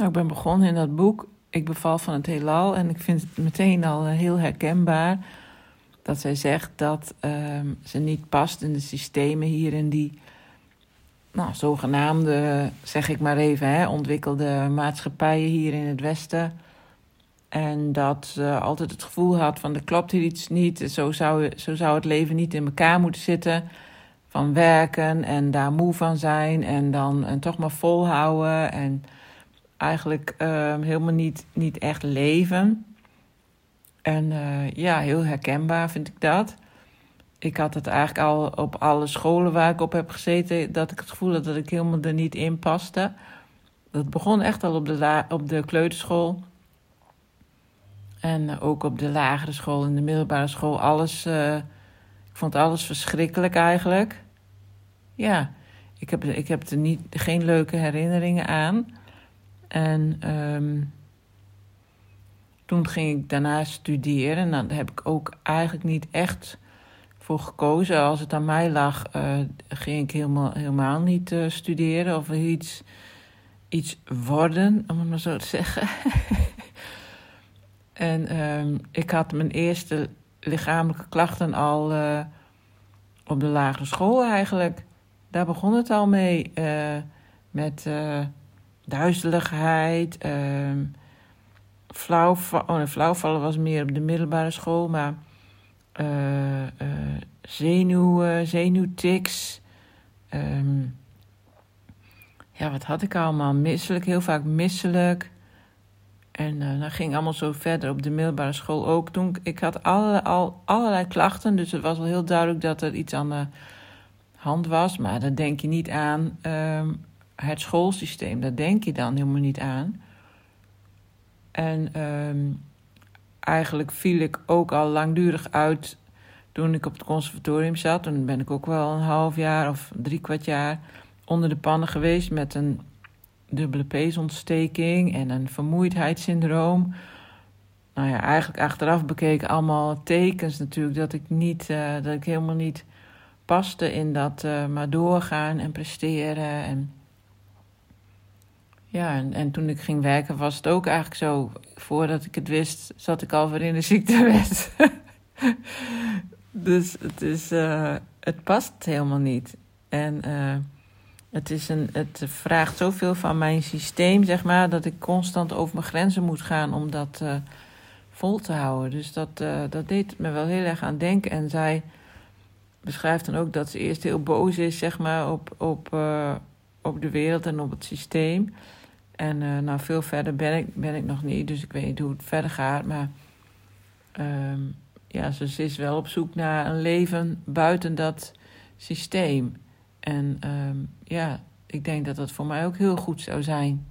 Nou, ik ben begonnen in dat boek Ik beval van het heelal en ik vind het meteen al eh, heel herkenbaar dat zij zegt dat ehm, ze niet past in de systemen hier in die nou, zogenaamde, zeg ik maar even, hè, ontwikkelde maatschappijen hier in het Westen. En dat ze altijd het gevoel had van er klopt hier iets niet, zo zou, zo zou het leven niet in elkaar moeten zitten. Van werken en daar moe van zijn en dan en toch maar volhouden en eigenlijk ehm, helemaal niet, niet echt leven. En uh, ja, heel herkenbaar vind ik dat. Ik had het eigenlijk al op alle scholen waar ik op heb gezeten, dat ik het gevoel had dat ik helemaal er niet in paste. Dat begon echt al op de, op de kleuterschool. En ook op de lagere school en de middelbare school. Alles, uh, ik vond alles verschrikkelijk eigenlijk. Ja, ik heb, ik heb er niet, geen leuke herinneringen aan. En um, toen ging ik daarna studeren. En daar heb ik ook eigenlijk niet echt voor gekozen. Als het aan mij lag, uh, ging ik helemaal, helemaal niet uh, studeren of iets, iets worden, om het maar zo te zeggen. en um, ik had mijn eerste lichamelijke klachten al uh, op de lagere school eigenlijk. Daar begon het al mee. met duizeligheid. Uh, flauw, oh flauwvallen was meer op de middelbare school, maar uh, zenuw, zenuwtics. Um, ja, wat had ik allemaal? Misselijk, heel vaak misselijk. En uh, dat ging allemaal zo verder op de middelbare school ook. Toen, ik had alle, al, allerlei klachten, dus het was wel heel duidelijk dat er iets aan de hand was. Maar daar denk je niet aan. Um, het schoolsysteem, daar denk je dan helemaal niet aan. En um, eigenlijk viel ik ook al langdurig uit toen ik op het conservatorium zat. Toen ben ik ook wel een half jaar of drie kwart jaar onder de pannen geweest met een dubbele peesontsteking en een vermoeidheidssyndroom. Nou ja, eigenlijk achteraf bekeken allemaal tekens natuurlijk dat ik niet, uh, dat ik helemaal niet paste in dat uh, maar doorgaan en presteren en ja, en, en toen ik ging werken was het ook eigenlijk zo. Voordat ik het wist, zat ik alweer in de ziektewet. dus het, is, uh, het past helemaal niet. En uh, het, is een, het vraagt zoveel van mijn systeem, zeg maar, dat ik constant over mijn grenzen moet gaan om dat uh, vol te houden. Dus dat, dat deed me wel heel erg aan denken. En zij beschrijft dan ook dat ze eerst heel boos is, zeg maar, op, op, op de wereld en op het systeem. En uh, nou, veel verder ben ik, ben ik nog niet, dus ik weet niet hoe het verder gaat. Maar um, ja, ze is wel op zoek naar een leven buiten dat systeem. En um, ja, ik denk dat dat voor mij ook heel goed zou zijn.